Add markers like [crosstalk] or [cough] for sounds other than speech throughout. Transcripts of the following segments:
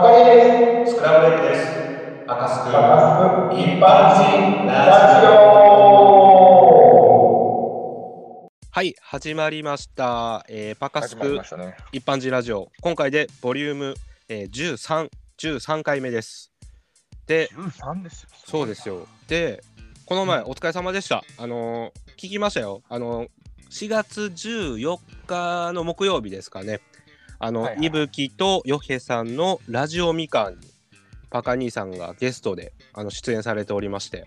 バカにです。スクランブルエッグです。赤スクバカスク一般人ラジオ。はい、始まりました。えーパカスク。一般人ラジオ。今回でボリューム、えー、13、13回目です。で、13ですよ。そうですよ。で、この前お疲れ様でした。あのー聞きましたよ。あのー4月14日の木曜日ですかね。あの、はいはいいぶきとよへさんのラジオみかんに、パカ兄さんがゲストであの出演されておりまして、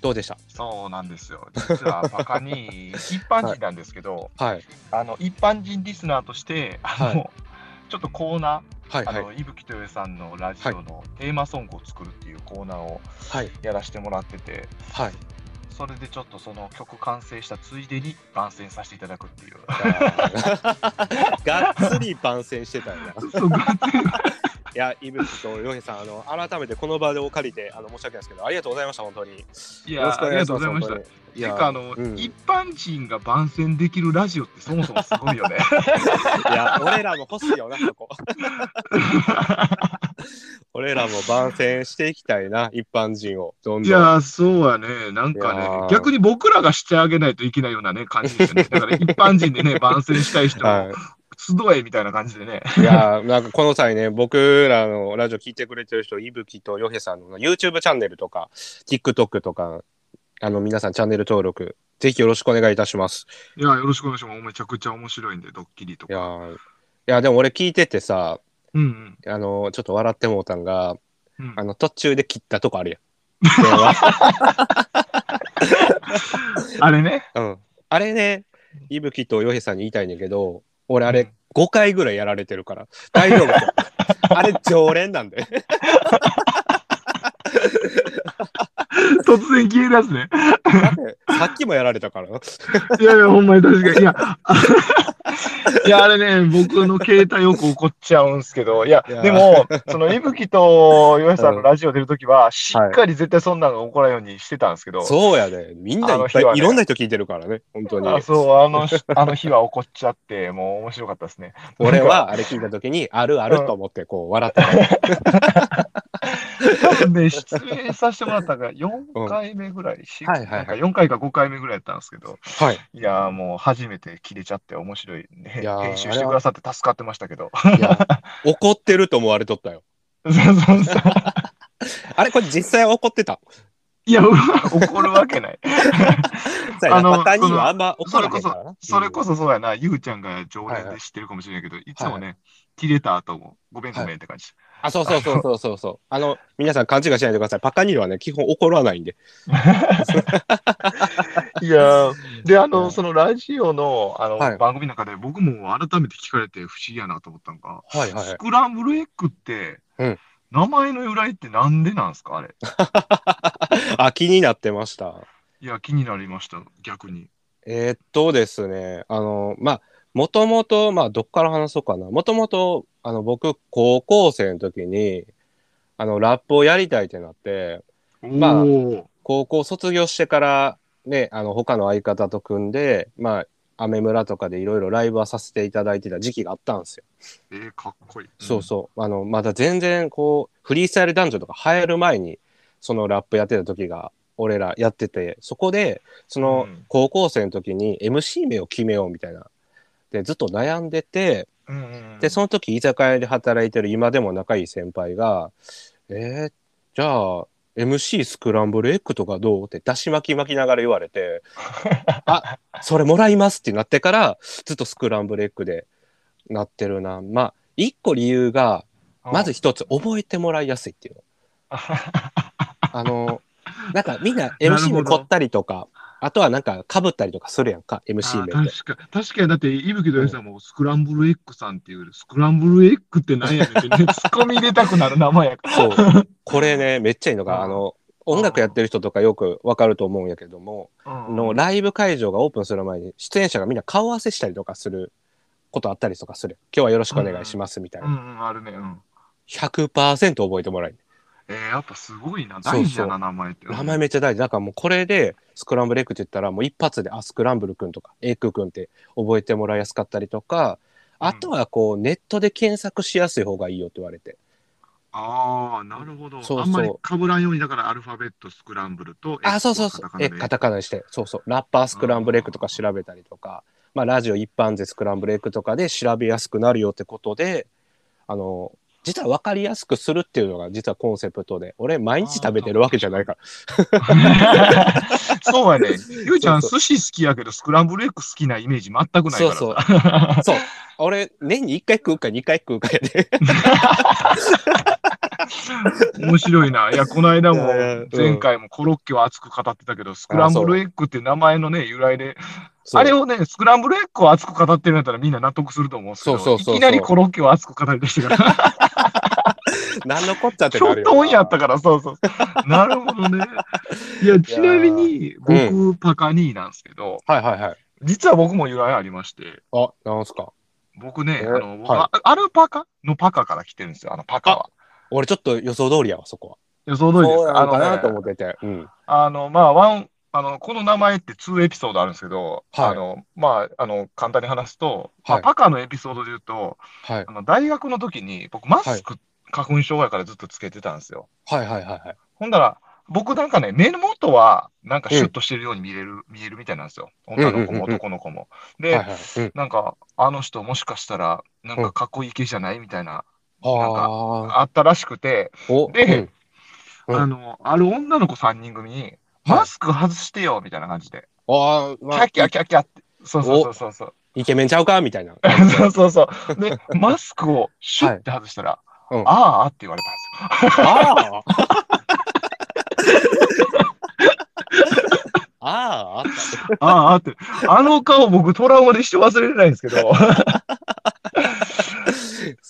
どうでした？そうなんですよ。実はバカに [laughs] 一般人なんですけど、はい。あの一般人リスナーとして、あの、はちょっとコーナー、はいはいあの。伊吹豊さんのラジオのテーマソングを作るっていうコーナーをはい。やらせてもらってて、はい。それでちょっとその曲完成したついでに番宣させていただくっていう。がっつり番宣してたよな。いそうガッツリや、イブキとヨヘさん、あの改めてこの場でお借りてあの申し訳ないですけど、ありがとうございました、本当に。いよろしくおやありが。とうございました。いてやかあの、うん一般人が番宣できるラジオってそもそもすごいよね。[laughs] いや、俺らも欲しいよな、そこ。[laughs] 俺らも番宣していきたいな、一般人を。どんどん。いやー、そうやね。なんかね、逆に僕らがしてあげないといけないようなね、感じですよね。だから一般人でね、[laughs] 番宣したい人はを集えみたいな感じでね。い、いやなんかこの際ね、僕らのラジオ聞いてくれてる人、いぶきとヨヘさんの YouTube チャンネルとか、TikTok とか、あの皆さんチャンネル登録、ぜひよろしくお願いいたします。いや、よろしくお願いします。めちゃくちゃ面白いんで、ドッキリといやいや、でも俺聞いててさ、うんあのちょっと笑ってもうたんが、うん。うんあの途中で切ったとこあるやん。[laughs] あれね。うん、あれね、いぶきとヨヘさんに言いたいねんけど、俺あれ5回ぐらいやられてるから、大丈夫か [laughs] あれ常連なんで。[laughs] 突然消えるやつね。さっきもやられたから？な。いやいや、ほんまに確かに。いや、[laughs] いや、あれね、僕の携帯よく怒っちゃうんすけど、いや、いやでも、その、いぶきとヨエさんのラジオ出るときは、しっかり絶対そんなのが起こらんようにしてたんですけど、そうやで、みんないっぱい、ねいろんな人聞いてるからね、本当に。あそう、あのし、あの日は怒っちゃって、もう面白かったですね。俺はあれ聞いた時に、あるあると思ってこう笑ってた。で、出演させてもらったのが4 [laughs] 回目ぐらい、しはいはいはいなんか4回か5回目ぐらいやったんですけど、はい。いやーもう初めて切れちゃって面白いね。い編集してくださって助かってましたけど。[laughs] 怒ってると思われとったよ。そうそうそう [laughs] あれこれ実際怒ってた？いや、[laughs] 怒るわけない。さああのパカにはあんま怒それこそらへんからな。、それこそ。そそうやな、ゆうちゃんが常連はいはいで知ってるかもしれないけど、いつもね、切れた後も、ごめんごめんって感じ。あ、そうそうそうそうそうそう。[laughs] あの、皆さん勘違いしないでください。パカにはね、基本怒らないんで。[laughs] いやーで、あうんの、そのラジオのあの、はい番組の中で僕も改めて聞かれて不思議やなと思ったのが、はいはいス。クランブルエッグって、うん名前の由来ってなんでなんですかあれ？[laughs] あ、気になってました。いや、気になりました、逆に。えーっとですね、あの、まあ、もともと、まあ、どっから話そうかな。もともと、あの、僕、高校生の時に、あの、ラップをやりたいってなって、まあ高校卒業してから、ね、あの、他の相方と組んで、まあ、アメ村とかでいろいろライブはさせていただいてた時期があったんですよ。えー、かっこいい。そうそう。あの、まだ全然、こう、フリースタイルダンジョンとか流行る前に、そのラップやってた時が、俺らやってて、そこで、そのうん、高校生の時に MC 名を決めようみたいな。で、ずっと悩んでて、うん。うんで、その時居酒屋で働いてる今でも仲いい先輩が、えー、じゃあ、MC スクランブルエッグとかどう？ってだし巻き巻きながら言われて、[laughs] あ、それもらいますってなってから、ずっとスクランブルエッグでなってるな。まあ、一個理由が、まず一つ覚えてもらいやすいっていうの。[laughs] あの、なんかみんな MC ほど名凝ったりとか、あとはなんか被ったりとかするやんか、あ MC ー名って。確か確かに、だって、伊吹とよさんもスクランブルエッグさんっていう、スクランブルエッグって何やねんってね、ツッコミ入れたくなる名前やから。そう。これね、めっちゃいいのが、うんあの、音楽やってる人とかよくわかると思うんやけども、うんのライブ会場がオープンする前に出演者がみんな顔合わせしたりとかすることあったりとかする。今日はよろしくお願いしますみたいな。うんうん、あるね。うん。100%覚えてもらえる。えー、やっぱすごいな。大事やな、名前って。名前めっちゃ大事。だからもうこれでスクランブルエッグって言ったらもう一発で、あ、スクランブルくんとかエッグくんって覚えてもらいやすかったりとか、あとはこうネットで検索しやすい方がいいよって言われて。ああ、なるほど。そうそうあんまり被らんように、だからアルファベットスクランブルと、あ、そうそうそう。え、カタカナにして。そうそう。ラッパースクランブルエッグとか調べたりとか、まあ、ラジオ一般でスクランブルエッグとかで調べやすくなるよってことで、あの、実は分かりやすくするっていうのが実はコンセプトで、俺毎日食べてるわけじゃないから。[laughs] そうやね。[laughs] ゆうちゃん、寿司好きやけど、スクランブルエッグ好きなイメージ全くないからそうさ。そう。[laughs] そう。俺、年に1回食うか2回食うかやで。[laughs] 面白いな。いや、この間も前回もコロッケを熱く語ってたけど、スクランブルエッグって名前のね、由来で、あれをね、スクランブルエッグを熱く語ってるんだったらみんな納得すると思うんですけど、そうそうそういきなりコロッケを熱く語り出してから、[laughs] 何のこっちゃってちょっなるよな。とオンやったから、そうそう。なるほどね。いや、ちなみに、僕、パカニーなんですけど、はいはいはい。実は僕も由来ありまして、あ、なんすか？僕ね、えあの、僕はあアルパカのパカから来てるんですよ、あのパカは。俺ちょっと予想通りやわ、そこは。予想通りですそうかあのなのかなとね、思ってて。うん。あの、まあ、ワン、あの、この名前って2エピソードあるんですけど、はいあの、まあ、あの、簡単に話すと、まあ、はいパカのエピソードで言うと、はいあ。の大学の時に僕マスク、花粉症やからずっとつけてたんですよ。はいはいはいはい。ほんだら、僕なんかね、目元はなんかシュッとしてるように見える、見えるみたいなんですよ。女の子もうんうんうんうん男の子も。で、はいはい。うん。なんか、あの人もしかしたら、なんかかっこいい系じゃないみたいな、なんかあったらしくて、おでうんうんあの、ある女の子3人組に、はいマスク外してよみたいな感じで、ああ、まあキャッキャキャッキャって、そうそうそうそう。イケメンちゃうか？みたいな。そうそうそう。で、マスクをシュッて外したら、うんあーあって言われたんですよ。ああ。ああ、あった。ああって、あの顔僕トラウマで一生忘れれないんですけど。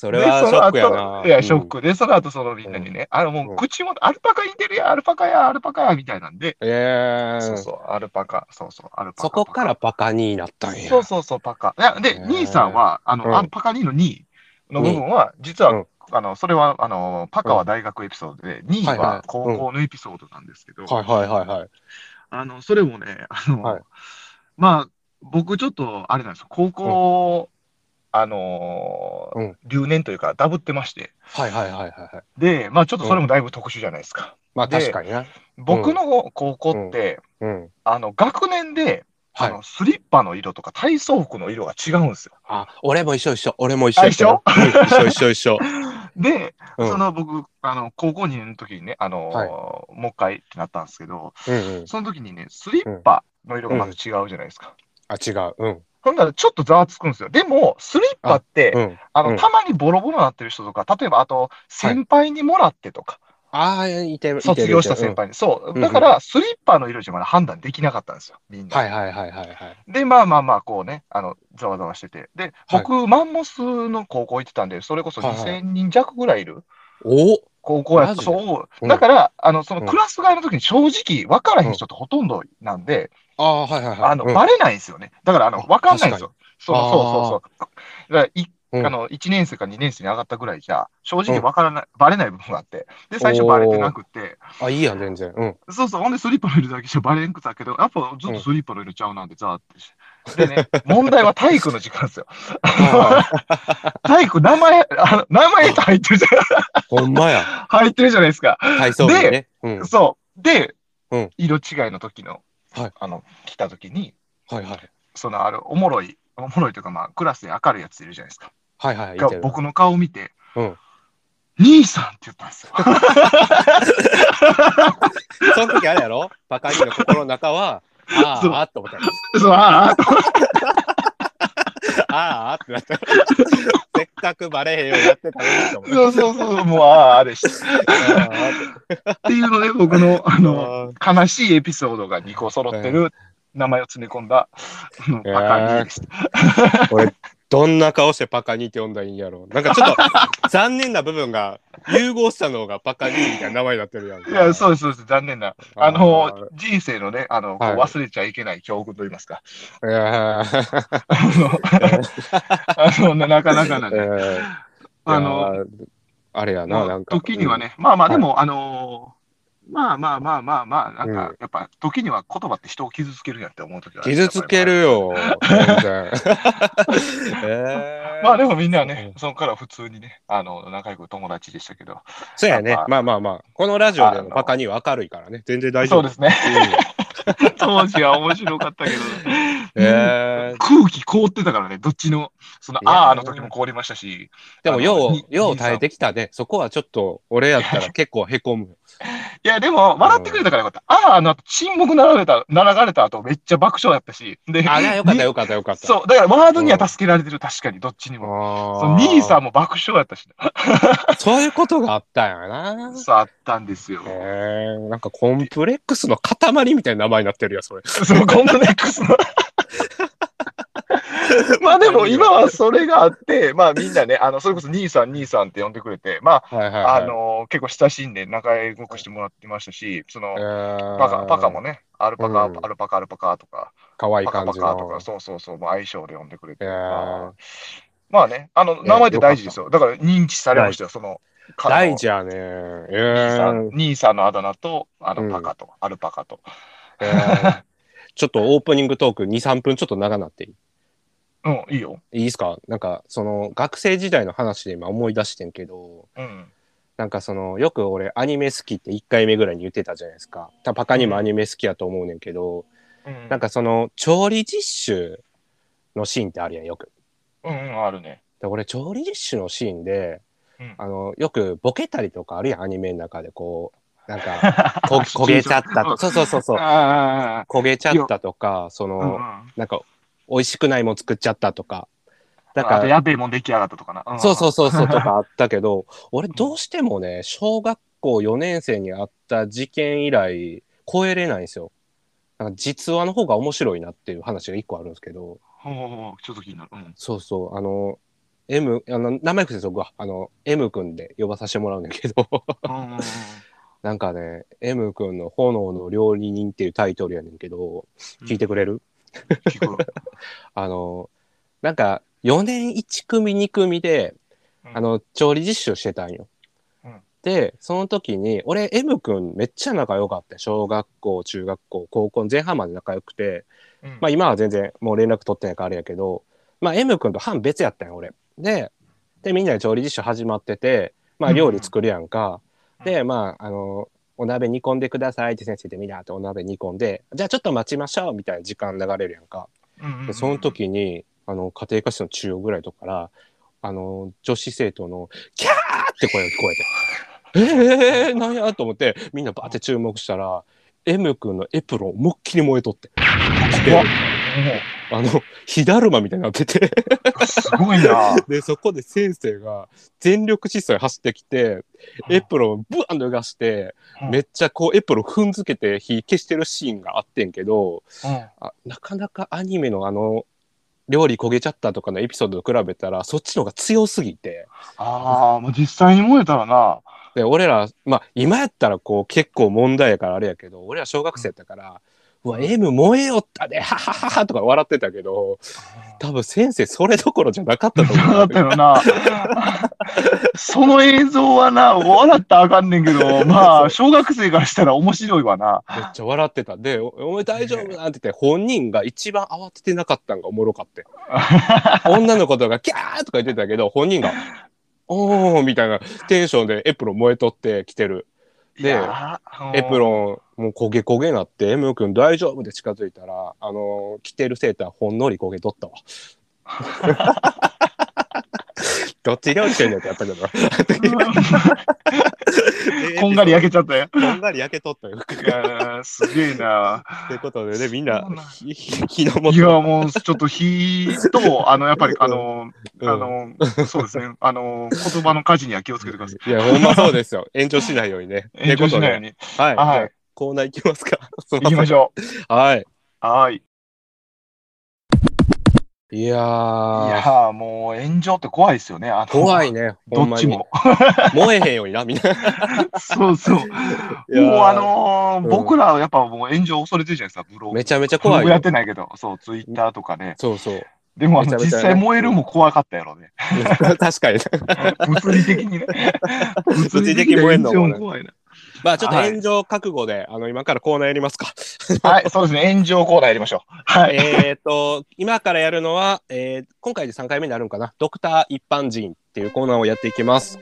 それはショックやな。いや、ショックで、その後そのみんなにね、あのもう口も、アルパカ似てるや、アルパカや、アルパカや、みたいなんで、うん。ええそうそう、アルパカ、そうそう、アルパカ。そこからバカになったんや。そうそうそう、パカ。いやで、兄さんは、あの、うん。あのパカ2の2の部分は、実は、うん。あの、それは、あの、パカは大学エピソードで、2はいは高校のエピソードなんですけど、はいはいはいはい。あの、それもね、あの、はい。まあ、僕ちょっと、あれなんですよ、高校、あのーうん留年というか、ダブってまして、はいはいはいはいはい。で、まあ、ちょっとそれもだいぶ特殊じゃないですか。まあで確かにな。僕の高校って、うん。あの、学年で、はいあの、スリッパの色とか体操服の色が違うんですよ。あ、俺も一緒一緒。俺も一緒あ一緒？うん一緒一緒一緒。[laughs] で、うんその僕、あの、高校2年の時にね、あのーはいもう一回ってなったんですけど、うんうん。その時にね、スリッパの色がまず違うじゃないですか。あ、違う。うん。ほんならちょっとざわつくんですよ。でも、スリッパって、うん。あの、うんたまにボロボロなってる人とか、例えば、あと、先輩にもらってとか、ああ、いてる。いてる卒業した先。輩に。そう。うんだから、スリッパの色じゃまだ判断できなかったんですよ、みんな。はいはいはいはいはい。で、まあまあまあ、こうね、あの、ざわざわしてて。で、はい僕、マンモスの高校行ってたんで、それこそはいはい2000人弱ぐらいいるお高校やった。そうう。んだから、あの、そのうんクラス替えの時に正直、分からへん人ってほとんどなんで、ああ、はいはいはい。あの、うんバレないんですよね。だから、あの、あ分かんないんですよ。そうそうそうそう。だからいうんあの、1年生か2年生に上がったぐらいじゃ、正直分からない、バレない部分があって。で、最初バレてなくて、あ、いいやん、全然。うん。そうそう、ほんでスリッパの色だけじゃバレんくたけど、やっぱずっとスリッパの色ちゃうなんてざーって。でね、問題は体育の時間ですよ。は体育、名前、あの名前入ってるじゃん、ほんまや。入ってるじゃないですか。体操着ね。うん。そう。で、うん色違いの時の、はいあの、来た時に、はいはい。その、ある、おもろい、おもろいというか、まあ、クラスで明るいやついるじゃないですか。はいはい。が僕の顔を見て、うん兄さんって言ったんですよ。[laughs] その時あれやろ？バカリの心の中は、あそうあ、あって思ったよ。そう、ああ、ああってなった。せっかくバレへんようにやってたのに。そうそうそう、もう、ああ、あれし。[laughs] あっていうので、僕の、ああの、悲しいエピソードが2個揃ってる名前を詰め込んだ、あのバカでした。俺、どんな顔してパカニって呼んだらいいんやろなんかちょっと [laughs] 残念な部分が融合したのがパカニみたいな名前になってるやんか。いや、そうです、そうです、残念な。あの、人生のね、あの、はい忘れちゃいけない教訓といいますか。いやー [laughs] あの、なかなかなね。えーあの、あれやな、なんか。時にはね、まあまあ、でも、あの、まあまあまあまあまあ、なんか、うんやっぱ、時には言葉って人を傷つけるんやって思う時はある傷つける。よ。[laughs] まあでもみんなはね、そこから普通にね、あの、仲良く友達でしたけど。そうやね。まあまあまあ。このラジオであのもバカには明るいからね。全然大丈夫。そうですね。当時は面白かったけどね。[laughs] えー空気凍ってたからね、どっちの、その、あーの時も凍りましたし。でも、ように、よう耐えてきたね。そこはちょっと、俺やったら結構へこむよ。いや、でも、笑ってくれたからよかった。あーあの後、沈黙なられた、なられた後、めっちゃ爆笑やったし。で、あ、ねよかったによかったよかった。そう、だからワードには助けられてる、確かに、どっちにも。そ兄さんん。も爆笑やったし、[laughs] そういうことがあったんやな。そう、あったんですよ。えー、なんかコンプレックスの塊みたいな名前になってるやそれ。そう、コンプレックスの。[laughs] [laughs] まあでも今はそれがあって、まあみんなね、あの、それこそ兄さん、兄さんって呼んでくれて、まはいはい、あ、はい。あの、結構親しんで仲良くしてもらってましたし、そのえ、ー、パカ、パカもね、アルパカ、うんアルパカ、アルパカとか、かわいいパカ感じのパカとか、。そうそうそう、もう相性で呼んでくれて。えーまあまあね、あの、名前って大事ですよ。だから認知されましたよ、その、大事やね。え兄さんー、兄さんのあだ名と、あうんの、パカと、アルパカと。えー [laughs] ちょっとオープニングトーク2、3分ちょっと長なっていい？うん、いいよ。いいですか？なんか、その、学生時代の話で今思い出してんけど、うん。なんかその、よく俺アニメ好きって1回目ぐらいに言ってたじゃないですか。たパカにもアニメ好きやと思うねんけど、うん、なんかその、調理実習のシーンってあるやん、よく。うん、うん、あるね。で俺、調理実習のシーンで、うんあの、よくボケたりとかあるやん、アニメの中でこう、なんか、[laughs] こ焦げちゃったと。[laughs] そうそうそうそう。あ焦げちゃったとか、そあ、うん。なんか、美味しくないもん作っちゃったとか。だあと、から、やべえもん出来上がったとかな。んそうそうそうそうとかあったけど、[laughs] 俺どうしてもね、小学校4年生にあった事件以来、超えれないんですよ。なんか実話の方が面白いなっていう話が一個あるんですけど、ほうほうほうちょっと気になる。うん。そうそう、あの、M、あの、名前くせそこは、あの、M 君で呼ばさせてもらうんだけど、[laughs] なんかね、M 君の炎の料理人っていうタイトルやねんけど、聞いてくれる？あの、なんか、4年1組2組で、うん。あの、調理実習してたんよ。うん。で、その時に、俺、M 君めっちゃ仲良かった。よ小学校、中学校、高校前半まで仲良くて、うん。まあ今は全然もう連絡取ってないからあれやけど、まあ M 君と班別やったんよ、俺。で、で、みんなで調理実習始まってて、まあ料理作るやんか。うん。で、まあ、あの、お鍋煮込んでくださいって先生でみんなってお鍋煮込んで、じゃあちょっと待ちましょうみたいな時間流れるやんか。その時にあの家庭科室の中央ぐらいとかからあの女子生徒の「キャー!」って声が聞こえて「[laughs] えー、なんや?」と思ってみんなバーって注目したら M 君のエプロン思いっきり燃えとって怖っあの火だるまみたいになってて。うんすごいな。[laughs] でそこで先生が全力疾走で走ってきてエプロンをブワン脱がしてうん。めっちゃこうエプロン踏んづけて火消してるシーンがあってんけどうん。あなかなかアニメのあの料理焦げちゃったとかのエピソードと比べたらそっちの方が強すぎて。ああ、もう実際に燃えたらな。で俺らまあ今やったらこう結構問題やからあれやけど俺ら小学生やったから「うわ M 燃えよったではははは」とか笑ってたけど多分先生それどころじゃなかったと思うだったよな。[laughs] その映像はな、笑ったらあかんねんけど、[laughs] まあ、小学生からしたら面白いわな。めっちゃ笑ってたで「おお前大丈夫?」なんて言って本人が一番慌ててなかったんがおもろかって [laughs] 女の子とか「キャー!」とか言ってたけど本人が「おー」みたいなテンションでエプロン燃えとってきてるでエプロンもう焦げ焦げなって M 君大丈夫で近づいたらあの着てるセーターほんのり焦げとったわ。[laughs] どっち料理してんねんってやったけど。[laughs] こんがり焼けちゃったよ。こんがり焼けとったよ。すげえな。ってことでねみんな火の元。いや、もう、ちょっと火と、あの、やっぱり、あの、うん。あの、そうですね、あの、言葉の火事には気をつけてください。いやほんまそうですよ。炎上しないようにね。炎上しないように。はい、はいコーナー行きますか [laughs] 行きましょう。はいはい。いやいーやー、もう、炎上って怖いですよね。あの怖い。ねどっちも。燃えへんようになみんな [laughs] そうそう。もうあのーうん僕らやっぱもう炎上恐れてるじゃないですか、ブログ。めちゃめちゃ怖いよってないけど、そう、ツイッターとかね。そうそうでもね実際燃えるも怖かったやろね。[laughs] 確かに物理的にね。物理的に燃えんのもね怖いな。まあちょっとはい炎上覚悟で、あの今からコーナーやりますか。[laughs] はい、そうですね。炎上コーナーやりましょう。はい。えっと、今からやるのは、えー今回で3回目になるんかな。ドクター一般人っていうコーナーをやっていきます。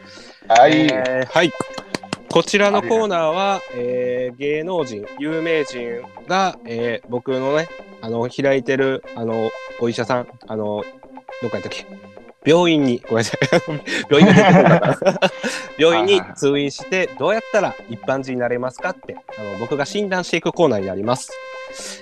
はい。えーはい。こちらのコーナーは、えー芸能人、有名人が、えー僕のね、あの、開いてる、あの、お医者さん、あの、どっかやったっけ？病院に、ごめんなさい。病院が病院に通院して、どうやったら一般人になれますかって、あの僕が診断していくコーナーになります。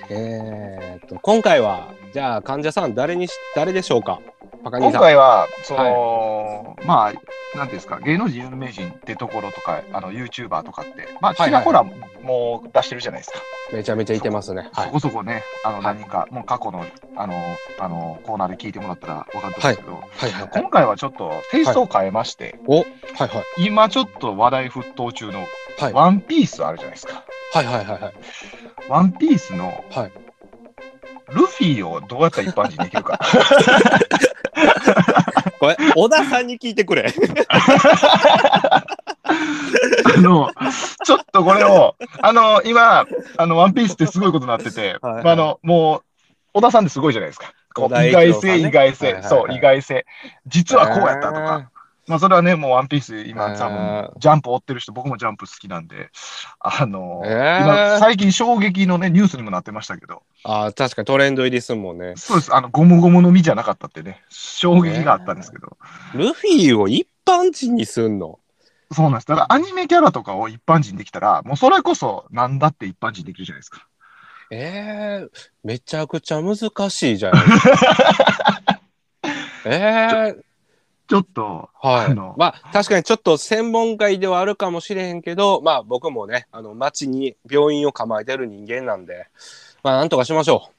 えーっと、今回は、じゃあ患者さん、誰にし、誰でしょうか？パカニさん。回は、その、まあ、なんですか、芸能人、有名人ってところとか、あの、YouTuber とかって、まあ、はいちらほらもう出してるじゃないですか。めちゃめちゃいてますね。はいそ。こそこね、あの、はい何人か、もう過去の、あの、あの、コーナーで聞いてもらったら分かると思うんですけど。今回はちょっとテイストを変えまして、おはいはい。今ちょっと話題沸騰中のはいワンピースあるじゃないですか。はいはいはいはい。ワンピースのはいルフィをどうやったら一般人できるか。[laughs] これ、小田さんに聞いてくれ。あの、ちょっとこれを、あの、今、あの、ワンピースってすごいことになってて、はいはいまあ、あの、もう、小田さんってすごいじゃないですか。こう小田栄意外性、意外性、はいはいはいそう、意外性。実はこうやったとか。まあ、それはね、もうワンピース、今、えー。多分、ジャンプ追ってる人、僕もジャンプ好きなんで、あの、えー。今、最近衝撃のね、ニュースにもなってましたけど、ああ、確かにトレンド入りすんもんね。そうです、あの、ゴムゴムの実じゃなかったってね、衝撃があったんですけど、ルフィを一般人にすんの？そうなんです。だから、アニメキャラとかを一般人できたら、もうそれこそ、なんだって一般人できるじゃないですか。えー、めちゃくちゃ難しいじゃないですか。[laughs] えー、ちょっと、はい。まあ、確かにちょっと専門外ではあるかもしれへんけど、まあ僕もね、あの、町に病院を構えてる人間なんで、まあなんとかしましょ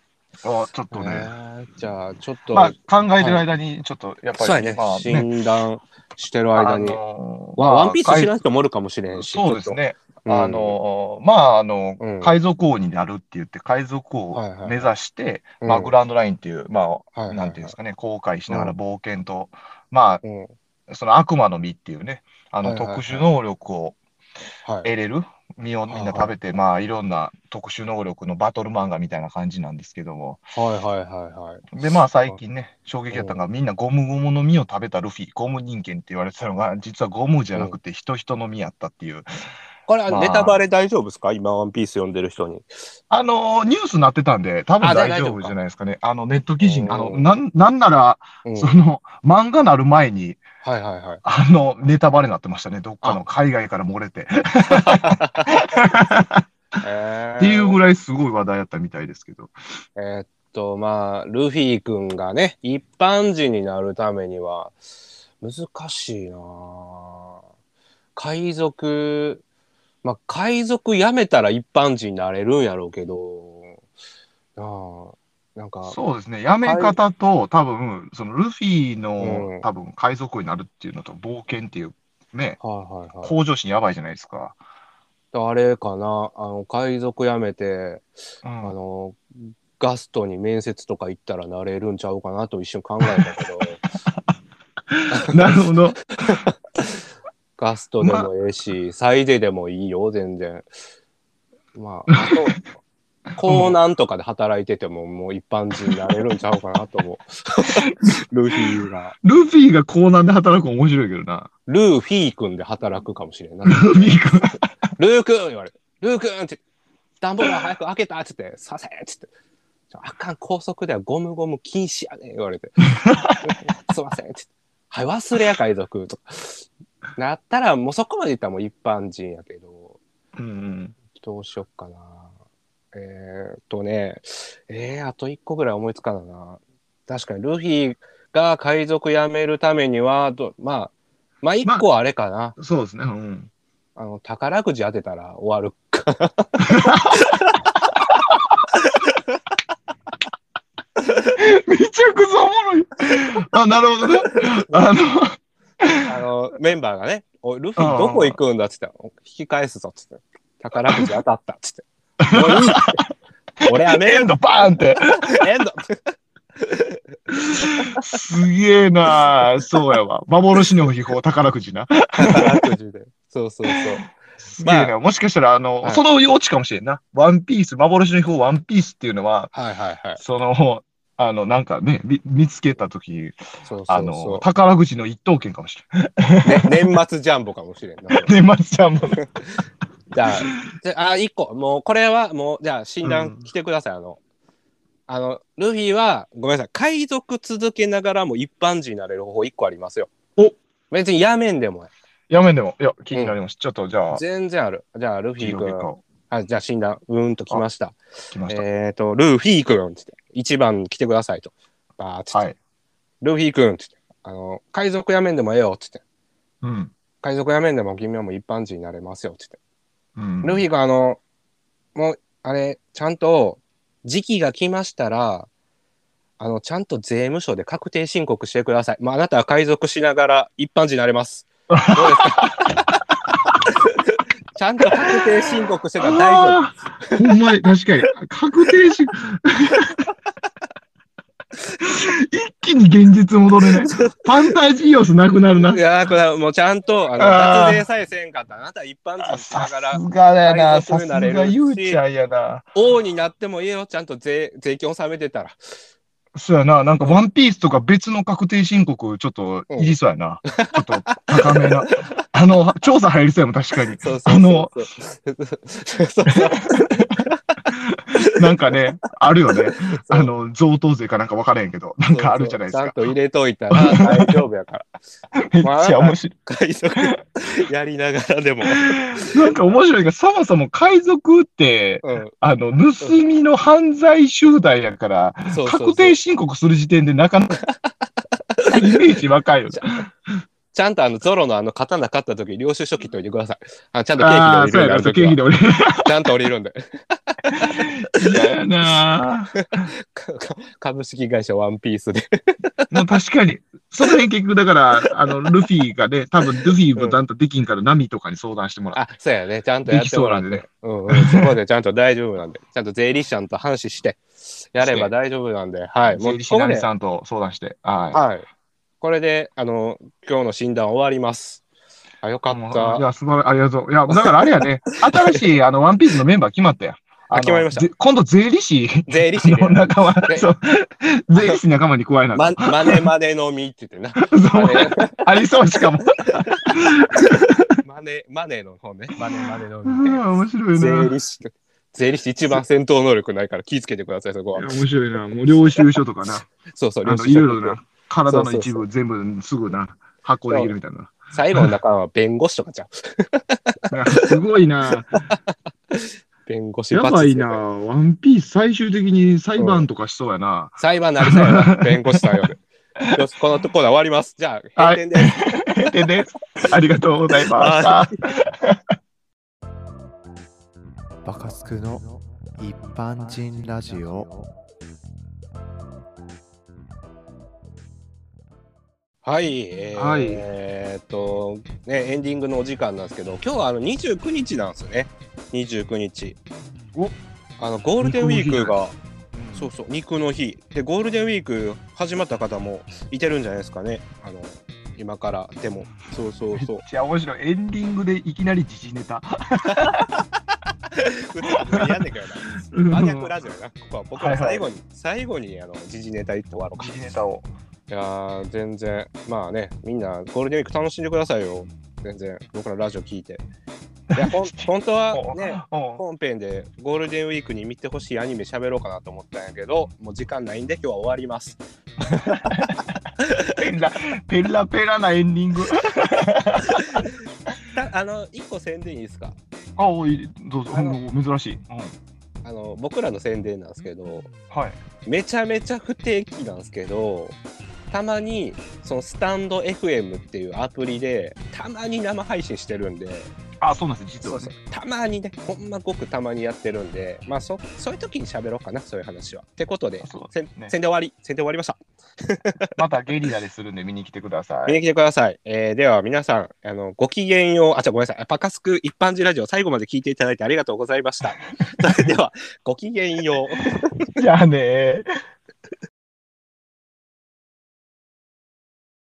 う。あちょっとね、えーじゃあ、ちょっと、まあ、考えてる間に、ちょっと、やっぱり、ね、まあ診断してる間に。のわワンピース知らんん人もおるかもしれんし。そうですね。あのまあ、あの、うん海賊王になるって言って、海賊王はいはいを目指して、うんまあ、グランドラインっていう、まはいはいあ、なんていうんですかね、航海しながらうん冒険と、まうん、あ、その悪魔の実っていうね、あの、特殊能力をはい。得れる実をみんな食べて、まあ、いろんな特殊能力のバトル漫画みたいな感じなんですけども、はいはいはいはい。で、まあ最近ね、衝撃だったのが、みんなゴムゴムの実を食べたルフィ、ゴム人間って言われてたのが、実はゴムじゃなくて人人の実やったっていう。これはまあネタバレ大丈夫ですか？今、ワンピース読んでる人に。あのーニュースになってたんで、多分あ大丈夫じゃないですかね。あの、ネット記事あの、なん、なんなら、うんその、漫画なる前に、はいはいはい。あの、ネタバレになってましたね。どっかの海外から漏れて。[laughs] えーっていうぐらいすごい話題やったみたいですけど。えーっと、まあ、ルフィ君がね、一般人になるためには、難しいなあ海賊、まあ、海賊辞めたら一般人になれるんやろうけど、なあ、なんか、そうですね。やめ方と、多分、そのルフィうのん、多分、海賊王になるっていうのと、冒険っていう、ね、はいはいはい。向上心やばいじゃないですか。あれかな、あの、海賊辞めて、うあん。の、ガストに面接とか行ったらなれるんちゃうかなと一瞬考えたけど、[laughs] なるほど。[laughs] ガストでもええし、サイデでもいいよ、全然。まあ、あと、[laughs] 港南とかで働いてても、もう一般人になれるんちゃうかなと思う。[laughs] ルフィが。ルフィがコーナーで働くの面白いけどな。ルーフィー君で働くかもしれんな。ルフィ君。ルー君言われて、ルー君って、段ボール早く開けたっつって、させっつって。あかん、高速ではゴムゴム禁止やねん言われて。[laughs] すいませんって。はい、忘れや海賊とか。なったら、もうそこまで言ったらもう一般人やけど、うんうん。どうしよっかな。えー、っとね、えー、あと一個ぐらい思いつかないな。確かに、ルフィが海賊辞めるためには、どまあ、まあ一個あれかな。そうですね。うん。あの、宝くじ当てたら終わる。[laughs] めちゃくちゃおもろい。あ、なるほどね。あの、メンバーがね、おいルフィどこ行くんだっつって、引き返すぞっつって。宝くじ当たったっつって。[laughs] もういいって俺やめるエンドバーンって。エンドすげえなそうやわ。幻の秘宝、宝くじな。宝くじで。そうそうそう。すげえな。まもしかしたら、あの、はいその余地かもしれんな。ワンピース、幻の秘宝ワンピースっていうのは、はいはいはい。その、あの、なんかね、見見つけたとき、あの宝くじの一等券かもしれん。う。ね、年末ジャンボかもしれんな。[laughs] 年末ちゃんも。[laughs] じゃあ、じゃあ、あ一個、もう、これは、もう、じゃあ、診うん断来てください。あの、あの、ルフィは、ごめんなさい、海賊続けながらも一般人になれる方法一個ありますよ。お別にやめんでもやめんでも、いや、気になります。ちょっと、じゃあ、全然ある。じゃあ、ルフィ君。をあじゃあ、診断、うーんと来ました。来ました。えっ、と、ルフィ君ってって、一番来てくださいと。バーって、はい。ルフィ君ってって、あの、海賊やめんでもええよってって、うん。海賊やめんでも君はもう一般人になれますよってって。うん。ルフィ君、あの、もう、あれ、ちゃんと、時期が来ましたら、あの、ちゃんと税務署で確定申告してください。まあ、あなたは海賊しながら一般人になれます。どうですか？[laughs] ちゃんと確定申告してたら大丈夫。ほんまに、確かに。確定し、一気に現実戻るね。ファンタジー要素なくなるな。いやーこれもうちゃんと、あの、脱税さえせんかったらあなたは一般人さすがだよな。海さすがゆうちゃんやな。王になってもいいよ。ちゃんと税、税金納めてたら。そうやな。なんか、ワンピースとか別の確定申告、ちょっと、いりそうやな。ちょっと、高めな。あの、調査入りそうやもん、確かに。そうそうそうあの、そうそうそう [laughs] なんかね、あるよね。あの、贈答税かなんか分からへんけど、なんかあるじゃないですか。ちゃんと入れといたら大丈夫やから。[laughs] めっちゃ面白い。海賊やりながらでも。なんか面白いが、そもそも海賊って、うん。あの、盗みの犯罪集団やから、そうそうそう確定申告する時点でなかなか、[laughs] イメージ若いよ。ちゃんとあのゾロのあの刀買った時領収書切っといてください。あちゃんとケああ、ーキでそうやな、そう、降りるんである時はケーキで俺。ちゃんと降りるんで。嫌やな株式会社ワンピースで。まあ確かに。その辺結局だから、あの、ルフィがね、多分ルフィもちゃんとできんから、ナミとかに相談してもらあ、そうやね。ちゃんとやってもらって。できうんうん。そこでちゃんと大丈夫なんで。ちゃんと税理士さんと話して、やれば大丈夫なんで。はい。う。もう税理士ナミさんと相談して。ははい。これで、あの、今日の診断終わります。あ、よかい。った。いや、素晴らしい。ありがとう。いや、だからあれやね、[laughs] 新しいあの、ワンピースのメンバー決まったやん。あの決まりましたぜ今度税理士税理士での。仲間で、そう、税理士仲間に加えなま、マネマネのみって言ってな。ありそうしかも。マネ、マネの方ね。マネマネのうみ。ん面白い税な。理士。税理士一番戦闘能力ないから気ぃつけてください、そこは。面白いな。もう領収書とかな。[laughs] そうそう、領収書いろいろな。体の一部全部すぐな。発行できるみたいな。最後の中は弁護士とかちゃう。い [laughs] やすごいな。弁護士やばいな。ワンピース最終的に裁判とかしそうやな。裁判なりそうやな、弁護士さんより。よし、このところで終わります。じゃあ、閉店です。でね、ありがとうございました。バカスクの一般人ラジオはい、えーはいえーっと、ね、エンディングのお時間なんですけど、今日はあの29日なんですよね。29日。おあの、ゴールデンウィークが、そそうそう、肉の日。で、ゴールデンウィーク始まった方もいてるんじゃないですかね。あの、今からでも。そうそうそう。じゃあ面白い。エンディングでいきなり時事ネタ。やんねんけどな。真逆ラジオやな。ここは僕は最後に、最後にあの時事ネタ言って終わろうか。時事ネタを。いやー、全然、まあね、みんなゴールデンウィーク楽しんでくださいよ。全然、僕らラジオ聞いて。[laughs] いや、ほん本当はね、本編でゴールデンウィークに見てほしいアニメ喋ろうかなと思ったんやけど、もう時間ないんで今日は終わります。[laughs] ペラ、ペラペラなエンディング。[laughs] たあの、一個宣伝いいですか？あ、おい、どうぞ。珍しい。うんあの、僕らの宣伝なんですけど、はい。めちゃめちゃ不定期なんですけど、たまに、そのスタンド FM っていうアプリで、たまに生配信してるんで、あ、そうなんです、実はね。たまにね、ほんまごくたまにやってるんで、まあそそういう時に喋ろうかな、そういう話は。ってことで、宣伝終わり、宣伝終わりました。[laughs] またゲリラでするんで見に来てください。見に来てください。えーでは皆さん、あの、ごきげんよう、あ、じゃごめんなさい。パカスク一般人ラジオ最後まで聞いていただいてありがとうございました。[laughs] それでは、ごきげんよう。じゃあね